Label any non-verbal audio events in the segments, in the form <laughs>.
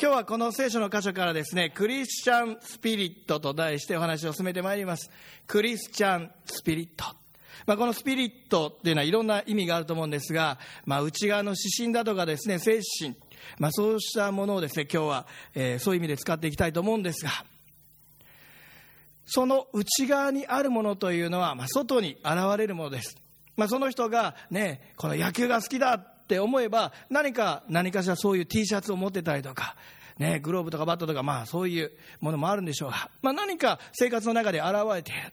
今日はこの聖書の箇所からですね、クリスチャンスピリットと題してお話を進めてまいります。クリスチャンスピリット。まあ、このスピリットっていうのはいろんな意味があると思うんですが、まあ、内側の指針だとかですね、精神、まあ、そうしたものをですね、今日は、えー、そういう意味で使っていきたいと思うんですが、その内側にあるものというのは、まあ、外に現れるものです。まあ、その人がね、この野球が好きだって思えば、何か、何かしらそういう T シャツを持ってたりとか、ね、グローブとかバットとか、まあそういうものもあるんでしょうが、まあ何か生活の中で現れている。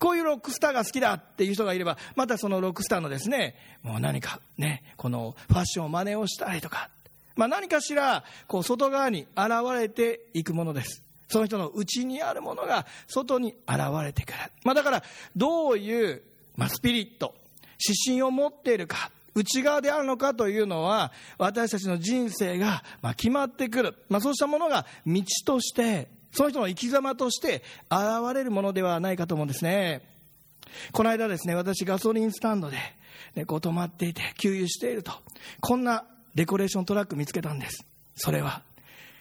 こういうロックスターが好きだっていう人がいれば、またそのロックスターのですね、もう何かね、このファッションを真似をしたりとか、まあ何かしら、こう外側に現れていくものです。その人の内にあるものが外に現れてくる。まあだから、どういう、まあ、スピリット、指針を持っているか、内側であるのかというのは、私たちの人生が決まってくる。まあ、そうしたものが道として、その人の生き様として現れるものではないかと思うんですね。この間ですね、私ガソリンスタンドで、ね、こう止まっていて、給油していると、こんなデコレーショントラック見つけたんです。それは、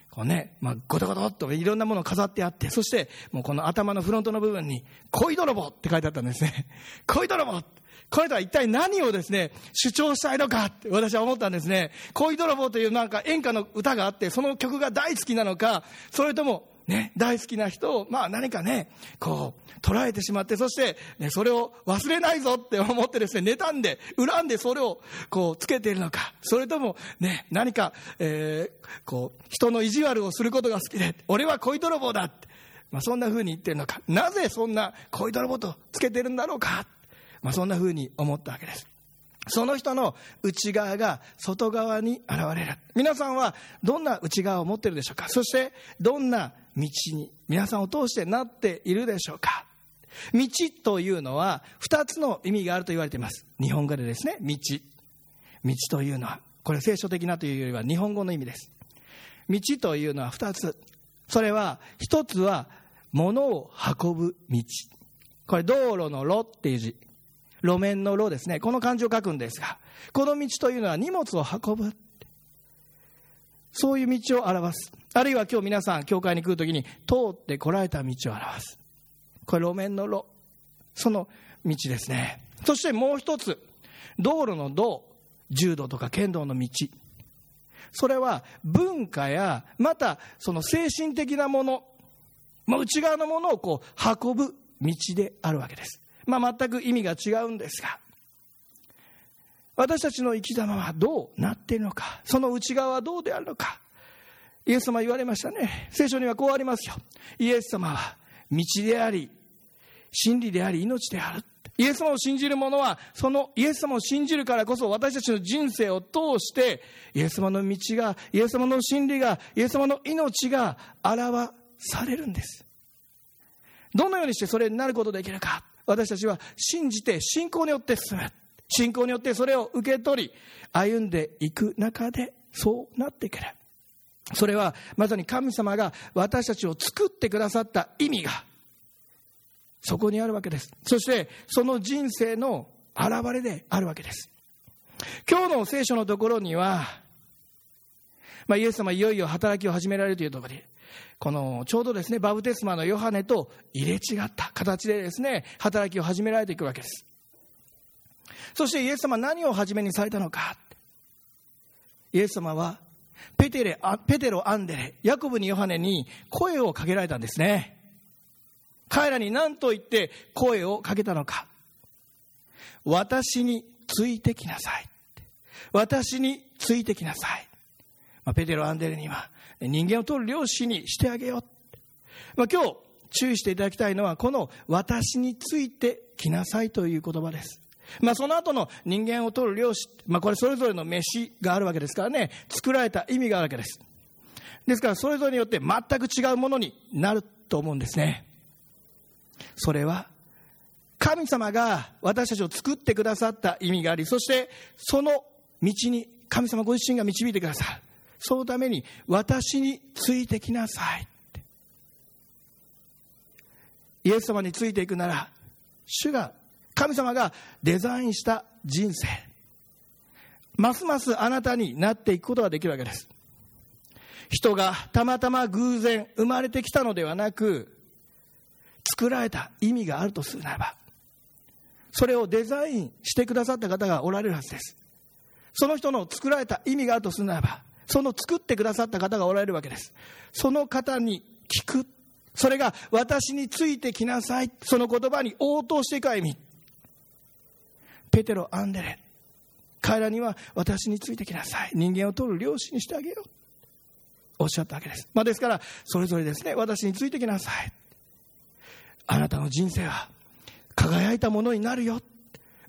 こうね、まあ、ゴトゴトっといろんなものを飾ってあって、そして、もうこの頭のフロントの部分に、恋泥棒って書いてあったんですね。恋泥棒この人は一体何をですね、主張したいのかって私は思ったんですね。恋泥棒というなんか演歌の歌があって、その曲が大好きなのか、それともね、大好きな人を、まあ何かね、こう、捉えてしまって、そして、ね、それを忘れないぞって <laughs> 思ってですね、妬んで、恨んでそれを、こう、つけているのか、それとも、ね、何か、えー、こう、人の意地悪をすることが好きで、俺は恋泥棒だって、まあそんな風に言ってるのか、なぜそんな恋泥棒とつけてるんだろうか、まあ、そんなふうに思ったわけです。その人の内側が外側に現れる。皆さんはどんな内側を持っているでしょうか？そしてどんな道に皆さんを通してなっているでしょうか？道というのは二つの意味があると言われています。日本語でですね、道。道というのは、これ聖書的なというよりは日本語の意味です。道というのは二つ。それは、一つは物を運ぶ道。これ道路の路っていう字。路面の路ですね。この漢字を書くんですが、この道というのは荷物を運ぶ。そういう道を表す。あるいは今日皆さん、教会に来るときに、通って来られた道を表す。これ路面の路。その道ですね。そしてもう一つ、道路の道、柔道とか剣道の道。それは文化や、またその精神的なもの、まあ、内側のものをこう運ぶ道であるわけです。まあ、全く意味が違うんですが、私たちの生き様はどうなっているのか、その内側はどうであるのか、イエス様言われましたね。聖書にはこうありますよ。イエス様は道であり、真理であり、命である。イエス様を信じる者は、そのイエス様を信じるからこそ私たちの人生を通して、イエス様の道が、イエス様の真理が、イエス様の命が表されるんです。どのようにしてそれになることできるか。私たちは信じて信仰によって進む。信仰によってそれを受け取り歩んでいく中でそうなってくる。それはまさに神様が私たちを作ってくださった意味がそこにあるわけです。そしてその人生の現れであるわけです。今日の聖書のところには、まあ、イエス様いよいよ働きを始められるというところでこのちょうどですねバブテスマのヨハネと入れ違った形でですね働きを始められていくわけです。そしてイエス様は何を始めにされたのか。イエス様はペテレペテロ・アンデレヤコブにヨハネに声をかけられたんですね。彼らに何と言って声をかけたのか。私についてきなさい私についてきなさい、まあ、ペテロ・アンデレには人間を取る漁師にしてあげよう。まあ、今日注意していただきたいのは、この私についてきなさいという言葉です。まあ、その後の人間を取る漁師、まあ、これそれぞれの飯があるわけですからね、作られた意味があるわけです。ですから、それぞれによって全く違うものになると思うんですね。それは、神様が私たちを作ってくださった意味があり、そしてその道に神様ご自身が導いてくださる。そのために私についてきなさいイエス様についていくなら主が神様がデザインした人生。ますますあなたになっていくことができるわけです。人がたまたま偶然生まれてきたのではなく作られた意味があるとするならばそれをデザインしてくださった方がおられるはずです。その人の作られた意味があるとするならばその作ってくださった方がおられるわけです。その方に聞く。それが私についてきなさい。その言葉に応答していく意味ペテロ・アンデレ。彼らには私についてきなさい。人間を取る漁師にしてあげよう。おっしゃったわけです、まあ、ですからそれぞれですね。私についてきなさい。あなたの人生は輝いたものになるよ。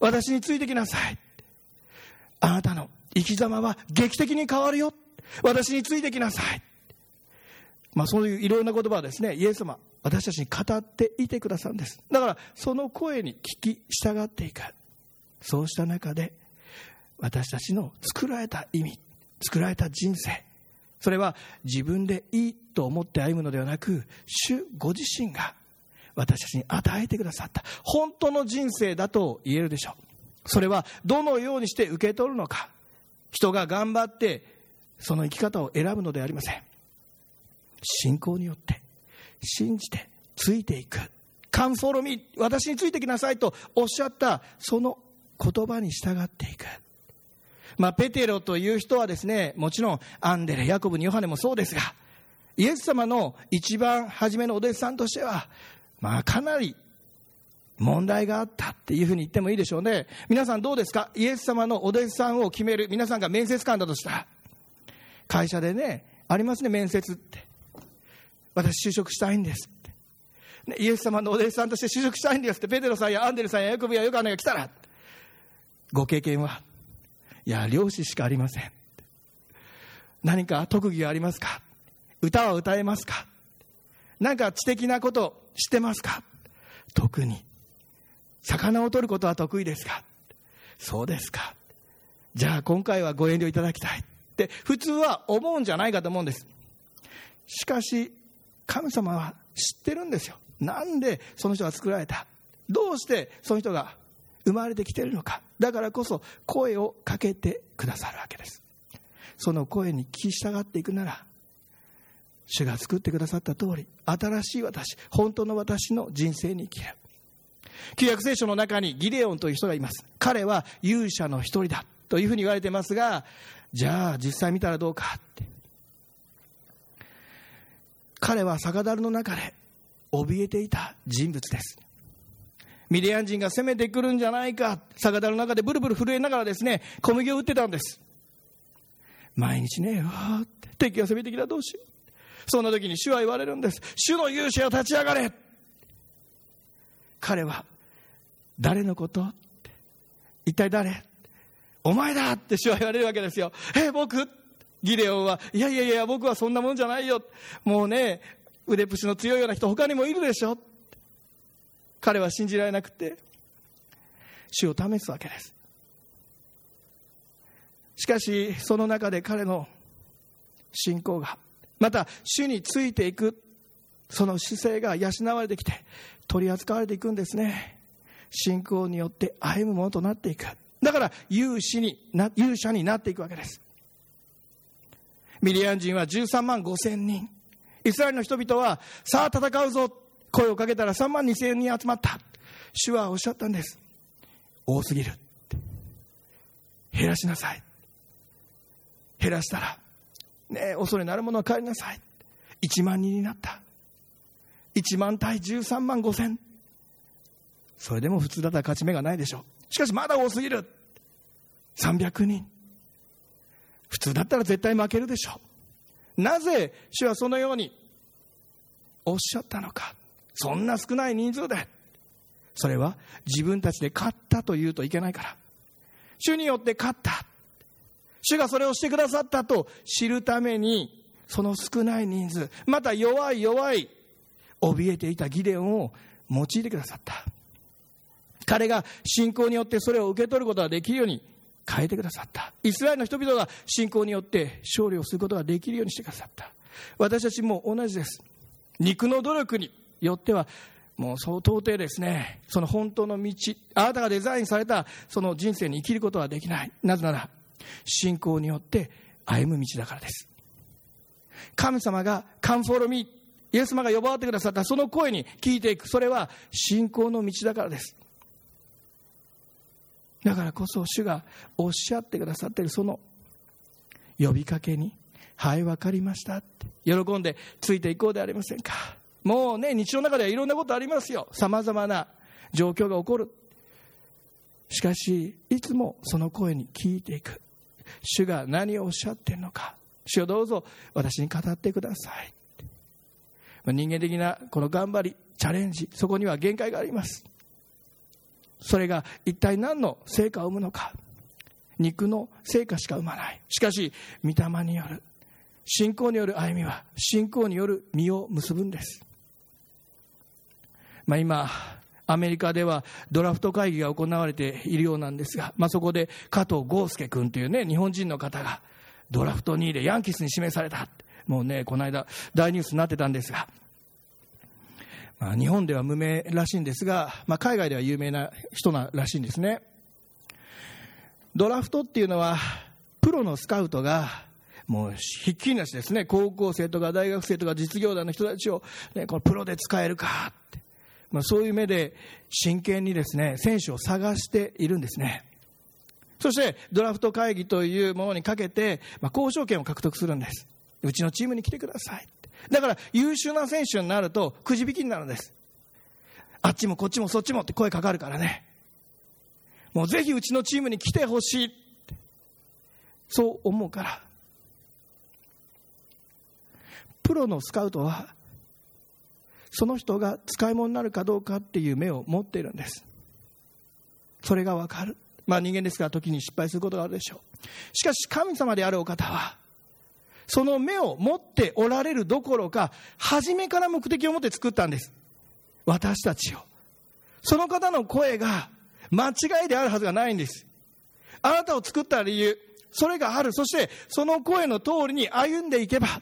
私についてきなさい。あなたの生き様は劇的に変わるよ。私についてきなさい。まあそういういろんな言葉はですねイエス様私たちに語っていてくださるんです。だからその声に聞き従っていく。そうした中で私たちの作られた意味作られた人生それは自分でいいと思って歩むのではなく主ご自身が私たちに与えてくださった本当の人生だと言えるでしょう。それはどのようにして受け取るのか。人が頑張ってその生き方を選ぶのでありません。信仰によって信じてついていく。カンフォルミ私についてきなさいとおっしゃったその言葉に従っていく。まあ、ペテロという人はですねもちろんアンデレヤコブにヨハネもそうですがイエス様の一番初めのお弟子さんとしてはまあかなり問題があったっていうふうに言ってもいいでしょうね。皆さんどうですか？イエス様のお弟子さんを決める。皆さんが面接官だとしたら。会社でねありますね面接って。私就職したいんですって、ね、イエス様のお弟子さんとして就職したいんですって。ペテロさんやアンデルさんやヤコブやヨカネが来たらご経験はいや漁師しかありません何か特技がありますか？歌は歌えますか？何か知的なことしてますか？特に。魚を取ることは得意ですか？そうですか。じゃあ今回はご遠慮いただきたい。って普通は思うんじゃないかと思うんです。しかし神様は知ってるんですよ。なんでその人が作られた？どうしてその人が生まれてきてるのか。だからこそ声をかけてくださるわけです。その声に聞き従っていくなら主が作ってくださった通り新しい私本当の私の人生に生きる。旧約聖書の中にギデオンという人がいます。彼は勇者の一人だというふうに言われてますがじゃあ実際見たらどうかって。彼は酒樽の中で怯えていた人物です。ミディアン人が攻めてくるんじゃないか。酒樽の中でブルブル震えながらですね小麦を売ってたんです。毎日ねわって。敵が攻めてきたらどうしよう。そんな時に主は言われるんです。主の勇者を立ち上がれ。彼は誰のことって。一体誰？お前だって主は言われるわけですよ。え僕？ギデオンはいやいやいや僕はそんなもんじゃないよ。もうね腕っぷしの強いような人他にもいるでしょ。彼は信じられなくて主を試すわけです。しかしその中で彼の信仰がまた主についていくその姿勢が養われてきて取り扱われていくんですね。信仰によって歩むものとなっていく。だから勇士に勇者になっていくわけです。ミリアン人は13万5千人。イスラエルの人々はさあ戦うぞ。声をかけたら3万2千人集まった。主はおっしゃったんです。多すぎる減らしなさい。減らしたらね恐れなるものは帰りなさい。1万人になった。1万対13万5千。それでも普通だったら勝ち目がないでしょう。しかしまだ多すぎる。300人普通だったら絶対負けるでしょ。うなぜ主はそのようにおっしゃったのか。そんな少ない人数で。それは自分たちで勝ったと言うといけないから。主によって勝った。主がそれをしてくださったと知るためにその少ない人数また弱い弱い怯えていたギデオンを用いてくださった。彼が信仰によってそれを受け取ることができるように変えてくださった。イスラエルの人々が信仰によって勝利をすることができるようにしてくださった。私たちも同じです。肉の努力によってはもうそう到底ですね。その本当の道あなたがデザインされたその人生に生きることはできない。なぜなら信仰によって歩む道だからです。神様がカンフォロミイエス様が呼ばわってくださったその声に聞いていく。それは信仰の道だからです。だからこそ主がおっしゃってくださっているその呼びかけに「はい分かりました」って。喜んでついていこうではありませんか。もうね日常の中ではいろんなことありますよ。さまざまな状況が起こる。しかしいつもその声に聞いていく。主が何をおっしゃっているのか。主をどうぞ私に語ってください人間的なこの頑張りチャレンジそこには限界があります。それが一体何の成果を生むのか。肉の成果しか生まない。しかし御霊による信仰による歩みは信仰による実を結ぶんです、まあ、今アメリカではドラフト会議が行われているようなんですが、まあ、そこで加藤豪介君というね日本人の方がドラフト2位でヤンキースに指名された。もうねこの間大ニュースになってたんですが、日本では無名らしいんですが、まあ、海外では有名な人ならしいんですね。ドラフトっていうのはプロのスカウトがもうひっきりなしですね。高校生とか大学生とか実業団の人たちを、ね、このプロで使えるかって。まあ、そういう目で真剣にですね選手を探しているんですね。そしてドラフト会議というものにかけて、まあ、交渉権を獲得するんです。うちのチームに来てください。だから優秀な選手になるとくじ引きになるんです。あっちもこっちもそっちもって声かかるからね。もうぜひうちのチームに来てほしい。そう思うから。プロのスカウトはその人が使い物になるかどうかっていう目を持っているんです。それがわかる。まあ人間ですから時に失敗することがあるでしょう。しかし神様であるお方はその目を持っておられるどころか初めから目的を持って作ったんです。私たちを。その方の声が間違いであるはずがないんです。あなたを作った理由それがある。そしてその声の通りに歩んでいけば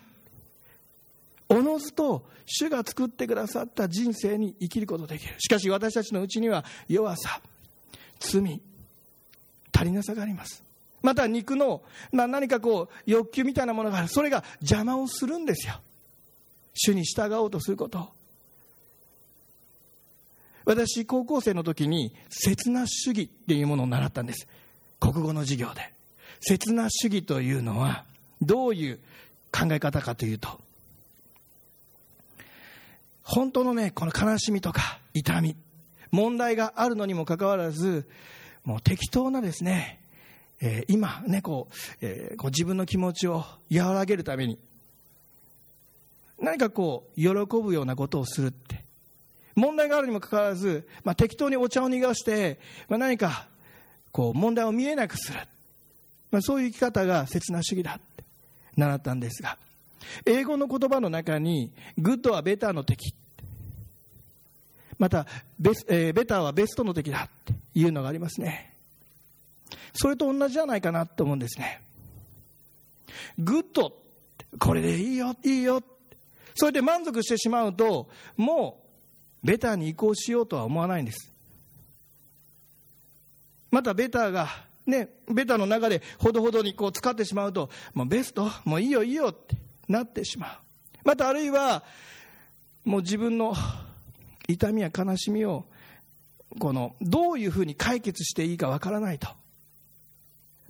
おのずと主が作ってくださった人生に生きることができる。しかし私たちのうちには弱さ罪足りなさがあります。また肉の何かこう欲求みたいなものがある。それが邪魔をするんですよ。主に従おうとすること。私高校生の時に刹那主義っていうものを習ったんです。国語の授業で。刹那主義というのはどういう考え方かというと本当のね、この悲しみとか痛み、問題があるのにもかかわらず、もう適当なですね、えー、今ね、こう、えー、こう自分の気持ちを和らげるために、何かこう、喜ぶようなことをするって。問題があるにもかかわらず、まあ、適当にお茶を濁して、まあ、何か、こう、問題を見えなくする。まあ、そういう生き方が刹那主義だって習ったんですが、英語の言葉の中に、グッドはベターの敵。またベス、えー、ベターはベストの敵だっていうのがありますね。それと同じじゃないかなと思うんですね。グッド、これでいいよ、いいよ。それで満足してしまうと、もうベターに移行しようとは思わないんです。またベターが、ね、ベターの中でほどほどにこう使ってしまうと、もうベスト、もういいよいいよってなってしまう。またあるいは、もう自分の痛みや悲しみをこのどういうふうに解決していいかわからないと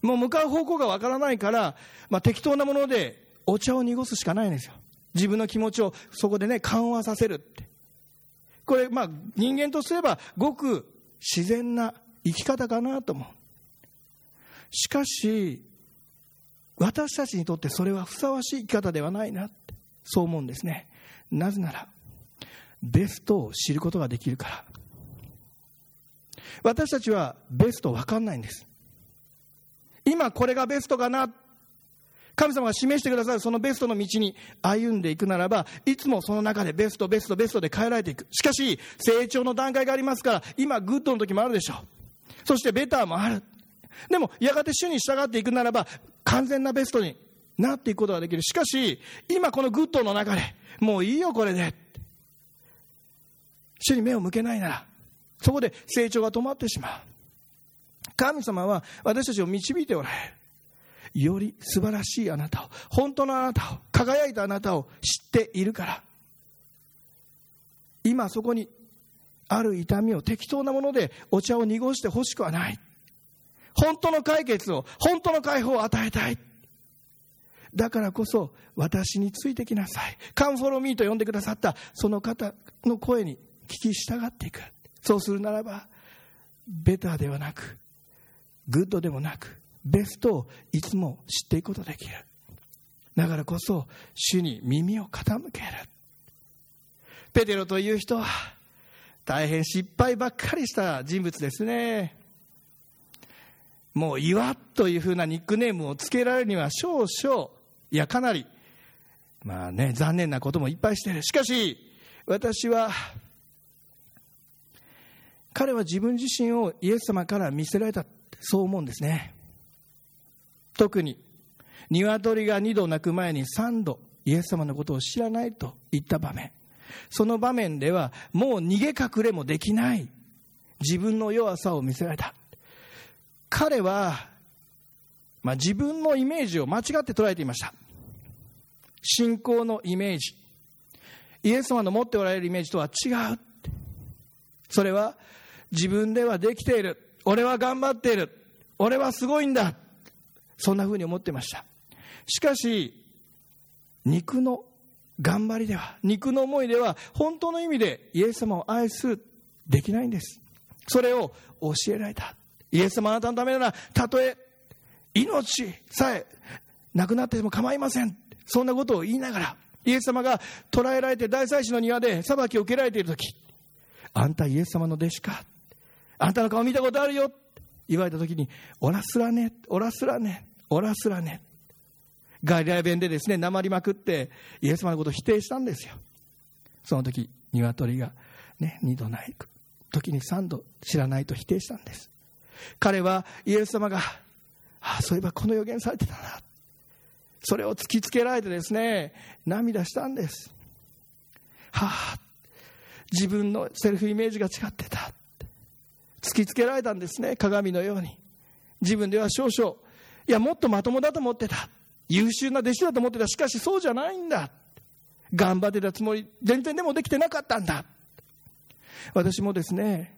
もう向かう方向がわからないから、まあ、適当なものでお茶を濁すしかないんですよ。自分の気持ちをそこでね緩和させるって。これまあ人間とすればごく自然な生き方かなと思う。しかし私たちにとってそれはふさわしい生き方ではないなってそう思うんですね。なぜならベストを知ることができるから。私たちはベスト分かんないんです。今これがベストかな。神様が示してくださるそのベストの道に歩んでいくならばいつもその中でベストベストベストで変えられていく。しかし成長の段階がありますから今グッドの時もあるでしょう。そしてベターもある。でもやがて主に従っていくならば完全なベストになっていくことができる。しかし今このグッドの中でもういいよこれで。主に目を向けないなら、そこで成長が止まってしまう。神様は私たちを導いておられる。より素晴らしいあなたを本当のあなたを輝いたあなたを知っているから。今そこにある痛みを適当なものでお茶を濁してほしくはない。本当の解決を本当の解放を与えたい。だからこそ私についてきなさい。 Come follow me と呼んでくださったその方の声に聞き従っていく。そうするならばベターではなくグッドでもなくベストをいつも知っていくことできる。だからこそ主に耳を傾ける。ペテロという人は大変失敗ばっかりした人物ですね。もう岩というふうなニックネームをつけられるには少々いやかなりまあね残念なこともいっぱいしてる。しかし私は彼は自分自身をイエス様から見せられたそう思うんですね。特に鶏が2度鳴く前に3度イエス様のことを知らないと言った場面。その場面ではもう逃げ隠れもできない。自分の弱さを見せられた。彼は、まあ、自分のイメージを間違って捉えていました。信仰のイメージ。イエス様の持っておられるイメージとは違う。それは自分ではできている。俺は頑張っている。俺はすごいんだ。そんなふうに思ってました。しかし肉の頑張りでは肉の思いでは本当の意味でイエス様を愛するできないんです。それを教えられた。イエス様あなたのためならたとえ命さえなくなっても構いません。そんなことを言いながらイエス様が捕らえられて大祭司の庭で裁きを受けられている時あんたイエス様の弟子か。あんたの顔見たことあるよ。って言われた時にオラスラね。オラスラね。オラスラね。ガリラヤ弁でですねなまりまくってイエス様のことを否定したんですよ。その時鶏がね二度ないく。時に三度知らないと否定したんです。彼はイエス様がああそういえばこの予言されてたな。それを突きつけられてですね涙したんです。はあ自分のセルフイメージが違ってた。突きつけられたんですね。鏡のように。自分では少々。いやもっとまともだと思ってた。優秀な弟子だと思ってた。しかしそうじゃないんだ。頑張ってたつもり。全然でもできてなかったんだ。私もですね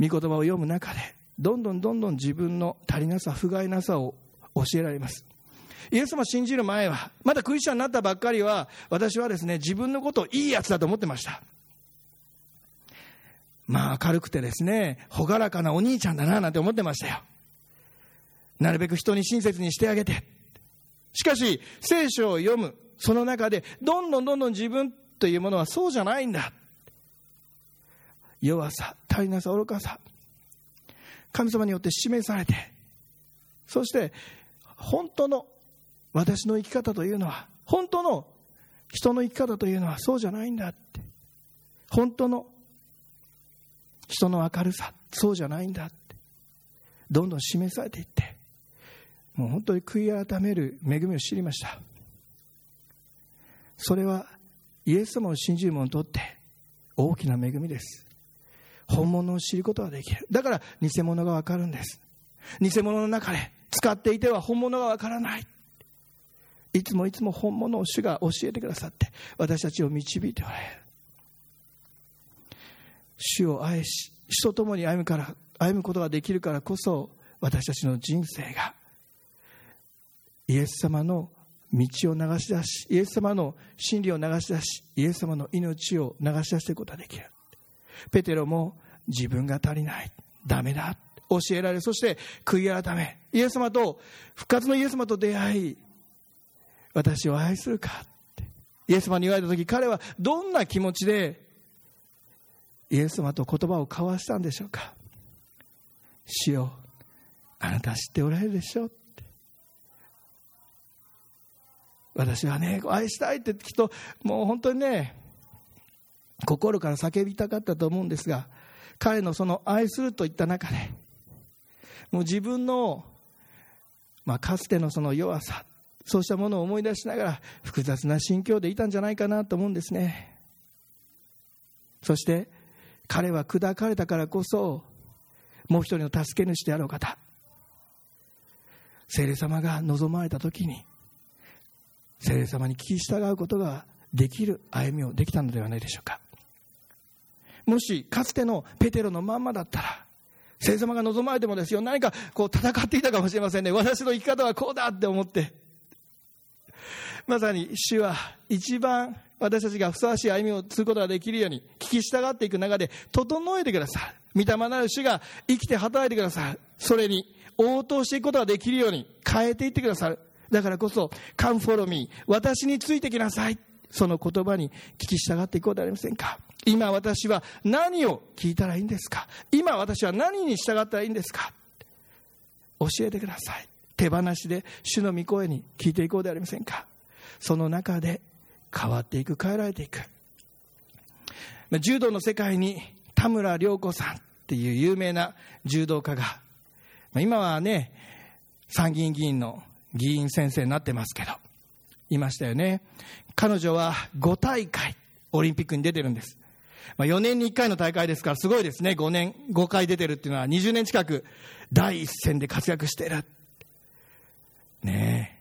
御言葉を読む中でどんどんどんどん自分の足りなさ不甲斐なさを教えられます。イエス様信じる前はまだクリスチャンになったばっかりは私はですね自分のことをいいやつだと思ってました。まあ明るくてですね朗らかなお兄ちゃんだななんて思ってましたよ。なるべく人に親切にしてあげて。しかし聖書を読むその中でどんどんどんどん自分というものはそうじゃないんだ。弱さ足りなさ愚かさ。神様によって示されて。そして本当の私の生き方というのは本当の人の生き方というのはそうじゃないんだって。本当の人の明るさそうじゃないんだって。どんどん示されていって。もう本当に悔い改める恵みを知りました。それはイエス様を信じる者にとって大きな恵みです。本物を知ることができる。だから偽物が分かるんです。偽物の中で使っていては本物が分からない。いつもいつも本物を主が教えてくださって私たちを導いておられる。主を愛し主と共に歩むから歩むことができるからこそ私たちの人生がイエス様の道を流し出しイエス様の真理を流し出しイエス様の命を流し出していくことができるペテロも自分が足りないダメだ教えられそして悔い改めイエス様と復活のイエス様と出会い私を愛するかって。イエス様に言われた時彼はどんな気持ちでイエス様と言葉を交わしたんでしょうか？主よあなた知っておられるでしょって。私はね愛したいってきっともう本当にね心から叫びたかったと思うんですが彼のその愛するといった中でもう自分の、まあ、かつてのその弱さそうしたものを思い出しながら複雑な心境でいたんじゃないかなと思うんですね。そして彼は砕かれたからこそもう一人の助け主であるお方聖霊様が望まれた時に聖霊様に聞き従うことができる歩みをできたのではないでしょうか。もしかつてのペテロのまんまだったら聖霊様が望まれてもですよ。何かこう戦っていたかもしれませんね。私の生き方はこうだって思って。まさに主は一番私たちがふさわしい歩みをすることができるように聞き従っていく中で整えてください。御霊なる主が生きて働いてください。それに応答していくことができるように変えていってくださるだからこそ「Come follow me」私についてきなさい。その言葉に聞き従っていこうではありませんか？今私は何を聞いたらいいんですか？今私は何に従ったらいいんですか？教えてください。手放しで主の御声に聞いていこうではありませんか？その中で変わっていく変えられていく。柔道の世界に田村良子さんっていう有名な柔道家が今はね参議院議員の議員先生になってますけどいましたよね。彼女は5大会オリンピックに出てるんです。まあ、4年に1回の大会ですからすごいですね。5年5回出てるっていうのは20年近く第一線で活躍してる。ねえ。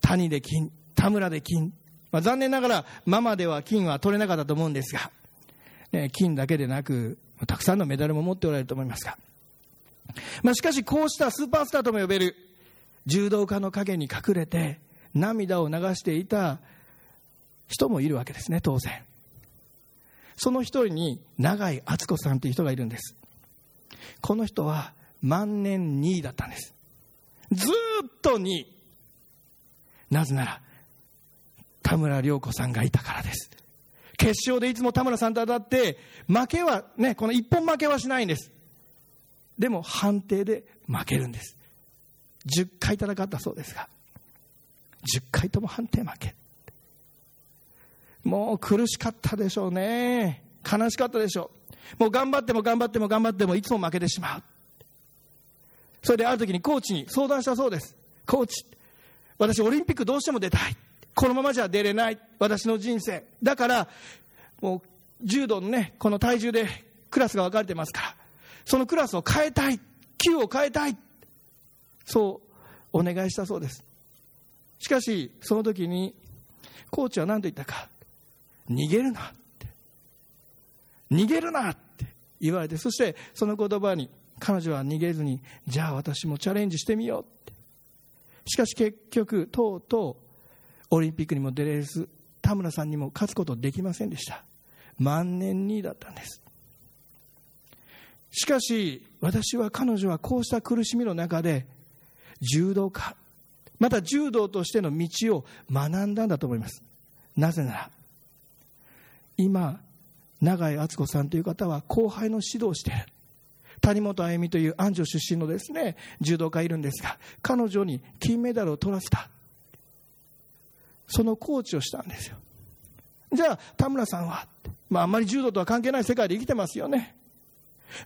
谷で金田村で金、まあ、残念ながらママでは金は取れなかったと思うんですが、ね、金だけでなくたくさんのメダルも持っておられると思いますが、まあ、しかしこうしたスーパースターとも呼べる柔道家の陰に隠れて涙を流していた人もいるわけですね当然。その一人に永井敦子さんという人がいるんです。この人は万年2位だったんです。ずっと2位。なぜなら田村涼子さんがいたからです。決勝でいつも田村さんと当たって負けはねこの一本負けはしないんです。でも判定で負けるんです。10回戦ったそうですが10回とも判定負け。もう苦しかったでしょうね。悲しかったでしょう。もう頑張っても頑張っても頑張ってもいつも負けてしまう。それである時にコーチに相談したそうです。コーチ私オリンピックどうしても出たい。このままじゃ出れない私の人生。だからもう柔道のねこの体重でクラスが分かれてますから。そのクラスを変えたい。級を変えたい。そうお願いしたそうです。しかしその時にコーチは何と言ったか。逃げるなって。逃げるなって言われてそしてその言葉に彼女は逃げずにじゃあ私もチャレンジしてみようって。しかし結局とうとうオリンピックにも出れず田村さんにも勝つことできませんでした。万年2位だったんです。しかし私は彼女はこうした苦しみの中で柔道家また柔道としての道を学んだんだと思います。なぜなら今永井敦子さんという方は後輩の指導をしている。谷本歩美という安城出身のですね柔道家いるんですが彼女に金メダルを取らせた。そのコーチをしたんですよ。じゃあ田村さんは、まあ、んまり柔道とは関係ない世界で生きてますよね。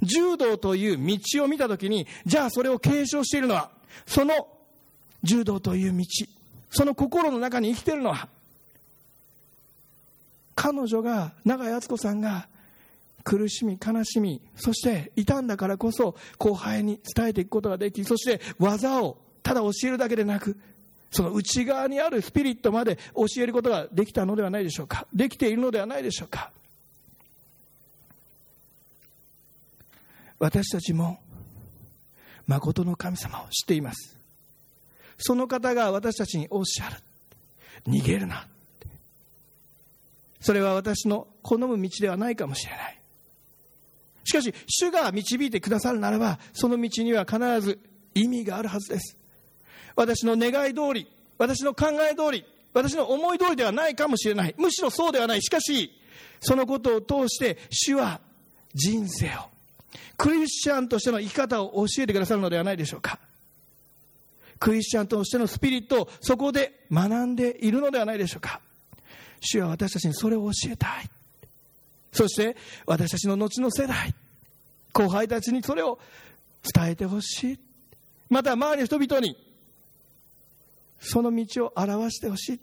柔道という道を見たときにじゃあそれを継承しているのはその柔道という道その心の中に生きているのは彼女が永井敦子さんが苦しみ悲しみそしていたんだからこそ後輩に伝えていくことができそして技をただ教えるだけでなくその内側にあるスピリットまで教えることができたのではないでしょうか。できているのではないでしょうか。私たちも誠の神様を知っています。その方が私たちにおっしゃる。逃げるな。それは私の好む道ではないかもしれない。しかし主が導いてくださるならばその道には必ず意味があるはずです。私の願い通り私の考え通り私の思い通りではないかもしれない。むしろそうではない。しかしそのことを通して主は人生をクリスチャンとしての生き方を教えてくださるのではないでしょうか。クリスチャンとしてのスピリットをそこで学んでいるのではないでしょうか。主は私たちにそれを教えたい。そして私たちの後の世代後輩たちにそれを伝えてほしい。また周りの人々にその道を表してほしい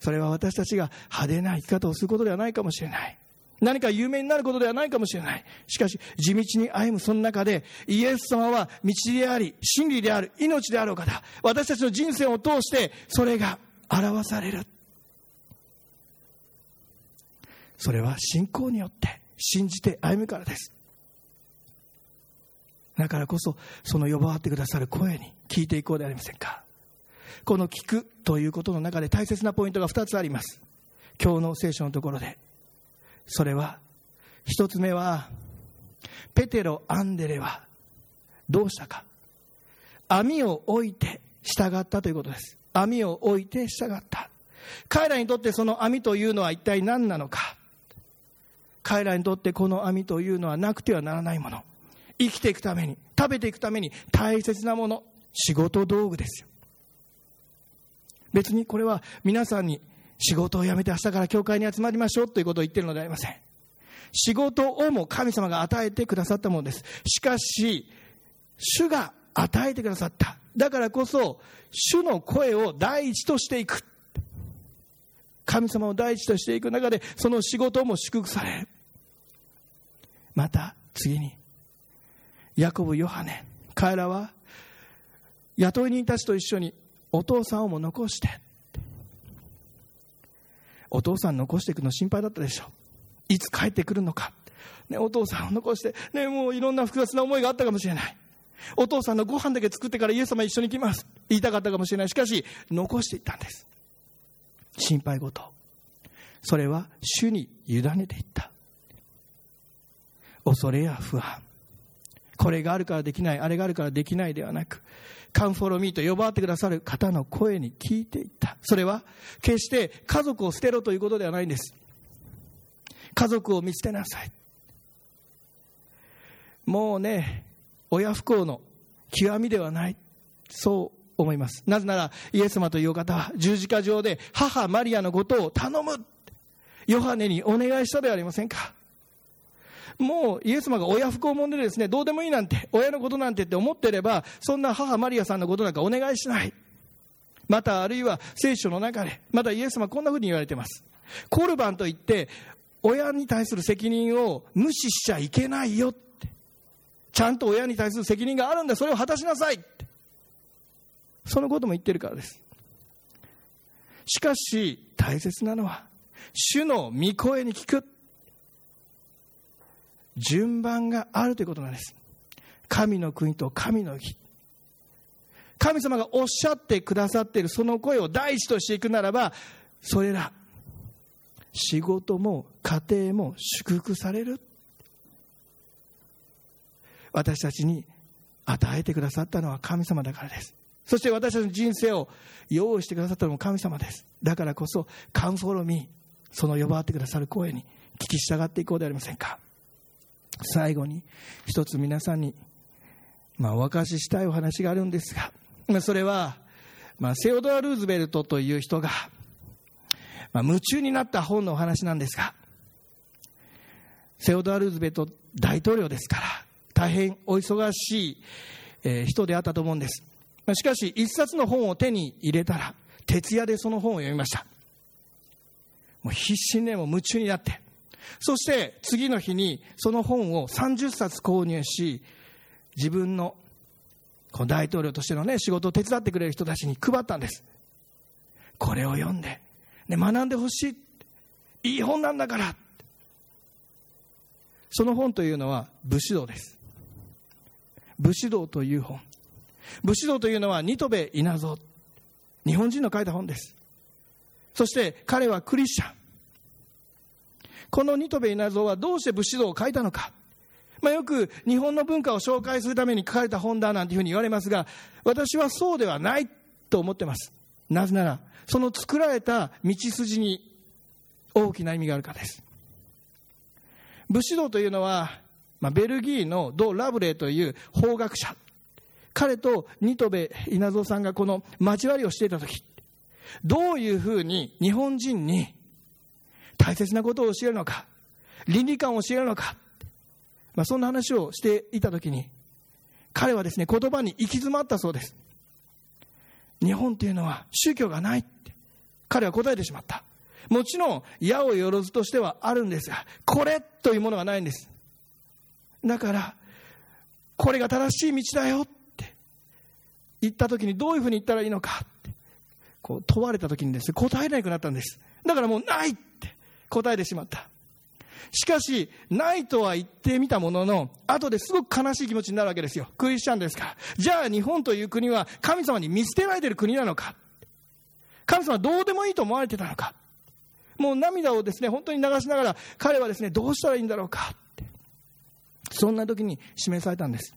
それは私たちが派手な生き方をすることではないかもしれない何か有名になることではないかもしれない。しかし、地道に歩むその中で、イエス様は道であり、真理である、命であるお方。私たちの人生を通して、それが表される。それは信仰によって信じて歩むからですだからこそその呼ばわってくださる声に聞いていこうではありませんかこの聞くということの中で大切なポイントが2つあります。今日の聖書のところで。それは1つ目はペテロ・アンデレはどうしたか。網を置いて従ったということです。網を置いて従った。彼らにとってその網というのは一体何なのか。彼らにとってこの網というのはなくてはならないもの。生きていくために食べていくために大切なもの。仕事道具ですよ。別にこれは皆さんに仕事を辞めて明日から教会に集まりましょうということを言っているのではありません。仕事をも神様が与えてくださったものです。しかし主が与えてくださった。だからこそ主の声を第一としていく。神様を第一としていく中でその仕事も祝福され。るまた次にヤコブ・ヨハネ彼らは雇い人たちと一緒にお父さんをも残して。お父さん残していくの心配だったでしょ。いつ帰ってくるのか、ね、お父さんを残して、ね、もういろんな複雑な思いがあったかもしれない。お父さんのご飯だけ作ってからイエス様一緒に来ます。言いたかったかもしれない。しかし残していったんです。心配事。それは主に委ねていった。恐れや不安。これがあるからできないあれがあるからできないではなくカンフォロミーと呼ばわってくださる方の声に聞いていった。それは決して家族を捨てろということではないんです。家族を見捨てなさい。もうね親不幸の極みではない。そう思います。なぜならイエス様というお方は十字架上で母マリアのことを頼む。ヨハネにお願いしたではありませんか。もうイエス様が親不孝者でですね、どうでもいいなんて、親のことなんてって思ってれば、そんな母マリアさんのことなんかお願いしない。またあるいは聖書の中で、またイエス様こんなふうに言われてます。コルバンといって、親に対する責任を無視しちゃいけないよって。ちゃんと親に対する責任があるんだ、それを果たしなさいって。そのことも言ってるからです。しかし、大切なのは、主の御声に聞く。順番があるということなんです。神の国と神の義。神様がおっしゃってくださっているその声を第一としていくならば、それら、仕事も家庭も祝福される。私たちに与えてくださったのは神様だからです。そして私たちの人生を用意してくださったのも神様です。だからこそ、カンフォロミー、その呼ばわってくださる声に聞き従っていこうではありませんか。最後に一つ皆さんに、まあ、お明かししたいお話があるんですが、まあ、それは、まあ、セオドア・ルーズベルトという人が、まあ、夢中になった本のお話なんですが、セオドア・ルーズベルト大統領ですから、大変お忙しい、え人であったと思うんです。ましかし、一冊の本を手に入れたら、徹夜でその本を読みました。もう必死にね、もう夢中になって。そして次の日にその本を30冊購入し、自分の大統領としてのね、仕事を手伝ってくれる人たちに配ったんです。これを読んで、ね、学んでほしい。いい本なんだから。その本というのは武士道です。武士道という本。武士道というのはニトベ稲造。日本人の書いた本です。そして彼はクリスチャン。このニトベ稲造はどうして武士道を書いたのか。まあ、よく日本の文化を紹介するために書かれた本だなんていうふうに言われますが、私はそうではないと思ってます。なぜなら、その作られた道筋に大きな意味があるからです。武士道というのは、まあ、ベルギーのド・ラブレーという法学者、彼とニトベ稲造さんがこの交わりをしていた時、どういうふうに日本人に大切なことを教えるのか、倫理観を教えるのか、まあ、そんな話をしていたときに、彼はですね、言葉に行き詰まったそうです。日本というのは宗教がないって、彼は答えてしまった。もちろん矢をよろずとしてはあるんですがこれというものがないんですだからこれが正しい道だよって言った時にどういうふうに言ったらいいのかってこう問われた時にですね答えなくなったんですだからもうないって答えてしまったしかし、ないとは言ってみたものの、後ですごく悲しい気持ちになるわけですよ。クリスチャンですから。じゃあ日本という国は神様に見捨てられている国なのか？神様どうでもいいと思われてたのか？もう涙をですね、本当に流しながら、彼はですね、どうしたらいいんだろうか？って。そんな時に示されたんです。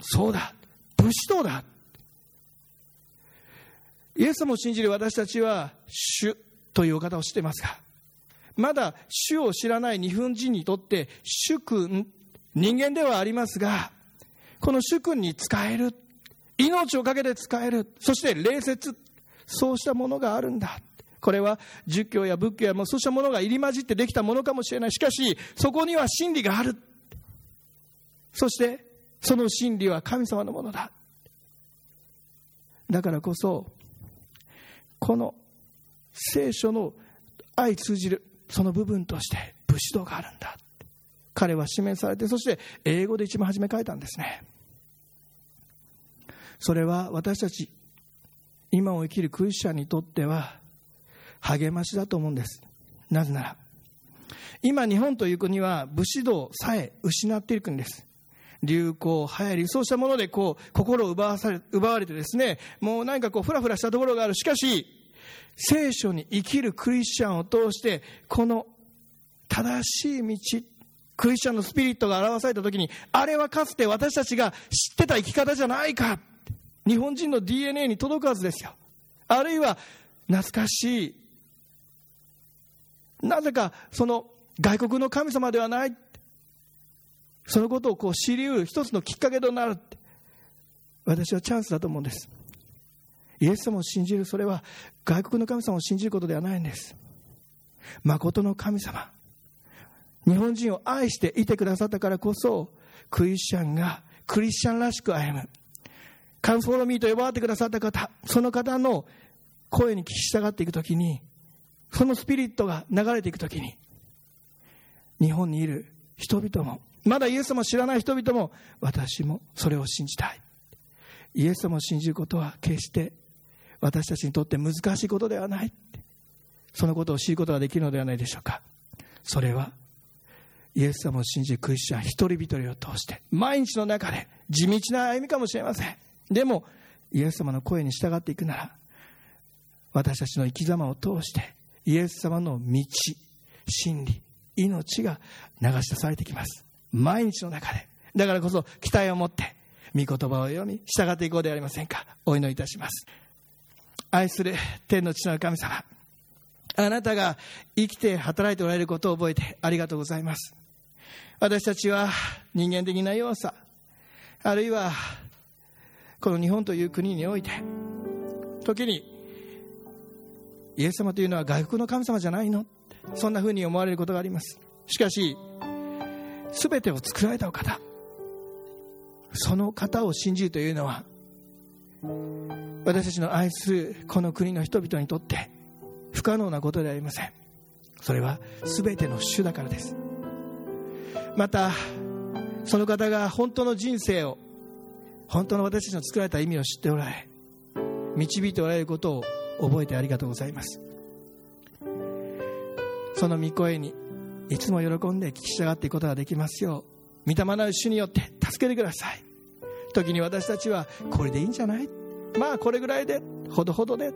そうだ。武士道だ。イエス様を信じる私たちは、主というお方を知ってますが、まだ主を知らない日本人にとって、主君、人間ではありますが、この主君に使える、命をかけて使える、そして礼節、そうしたものがあるんだ。これは儒教や仏教やもうそうしたものが入り混じってできたものかもしれない。しかし、そこには真理がある。そして、その真理は神様のものだ。だからこそ、この聖書の相通じるその部分として武士道があるんだ。彼は指名されてそして英語で一番初め書いたんですね。それは私たち今を生きるクリスチャンにとっては励ましだと思うんです。なぜなら今日本という国は武士道さえ失っている国です。流行、流行り、そうしたものでこう心を奪わされ奪われてですね、もう何かこうふらふらしたところがある。しかし、聖書に生きるクリスチャンを通して、この正しい道、クリスチャンのスピリットが表されたときに、あれはかつて私たちが知ってた生き方じゃないか。日本人の DNA に届くはずですよ。あるいは、懐かしい。なぜか、その外国の神様ではない。そのことをこう知り得る一つのきっかけとなる。私はチャンスだと思うんです。イエス様を信じるそれは外国の神様を信じることではないんです。誠の神様。日本人を愛していてくださったからこそクリスチャンがクリスチャンらしく歩む。カンフォロミーと呼ばれてくださった方その方の声に聞き従っていくときにそのスピリットが流れていくときに日本にいる人々もまだイエス様を知らない人々も私もそれを信じたい。イエス様を信じることは決して私たちにとって難しいことではない。そのことを知ることができるのではないでしょうか。それはイエス様を信じるクリスチャン一人一人を通して毎日の中で地道な歩みかもしれません。でもイエス様の声に従っていくなら私たちの生き様を通してイエス様の道真理命が流し出されてきます。毎日の中で。だからこそ期待を持って御言葉を読み従っていこうではありませんか。お祈りいたします。愛する天の父なる神様あなたが生きて働いておられることを覚えてありがとうございます。私たちは人間的な弱さあるいはこの日本という国において時にイエス様というのは外国の神様じゃないの？そんなふうに思われることがあります。しかし全てを作られたお方その方を信じるというのは私たちの愛するこの国の人々にとって不可能なことではありません。それは全ての主だからです。またその方が本当の人生を本当の私たちの作られた意味を知っておられ導いておられることを覚えてありがとうございます。その御声にいつも喜んで聞き従っていくことができますよう御霊なる主によって助けてください。時に私たちはこれでいいんじゃない？まあこれぐらいでほどほどで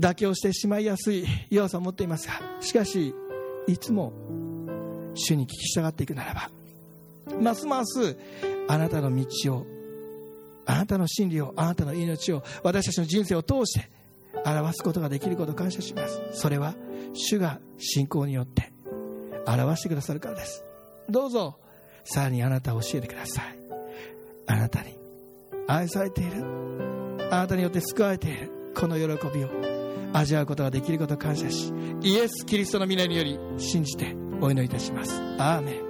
妥協してしまいやすい要素を持っていますがしかしいつも主に聞き従っていくならばますますあなたの道をあなたの真理をあなたの命を私たちの人生を通して表すことができることを感謝します。それは主が信仰によって表してくださるからです。どうぞさらにあなたを教えてください。あなたに愛されている。あなたによって救われているこの喜びを味わうことができることを感謝しイエス・キリストの皆により信じてお祈りいたします。アーメン。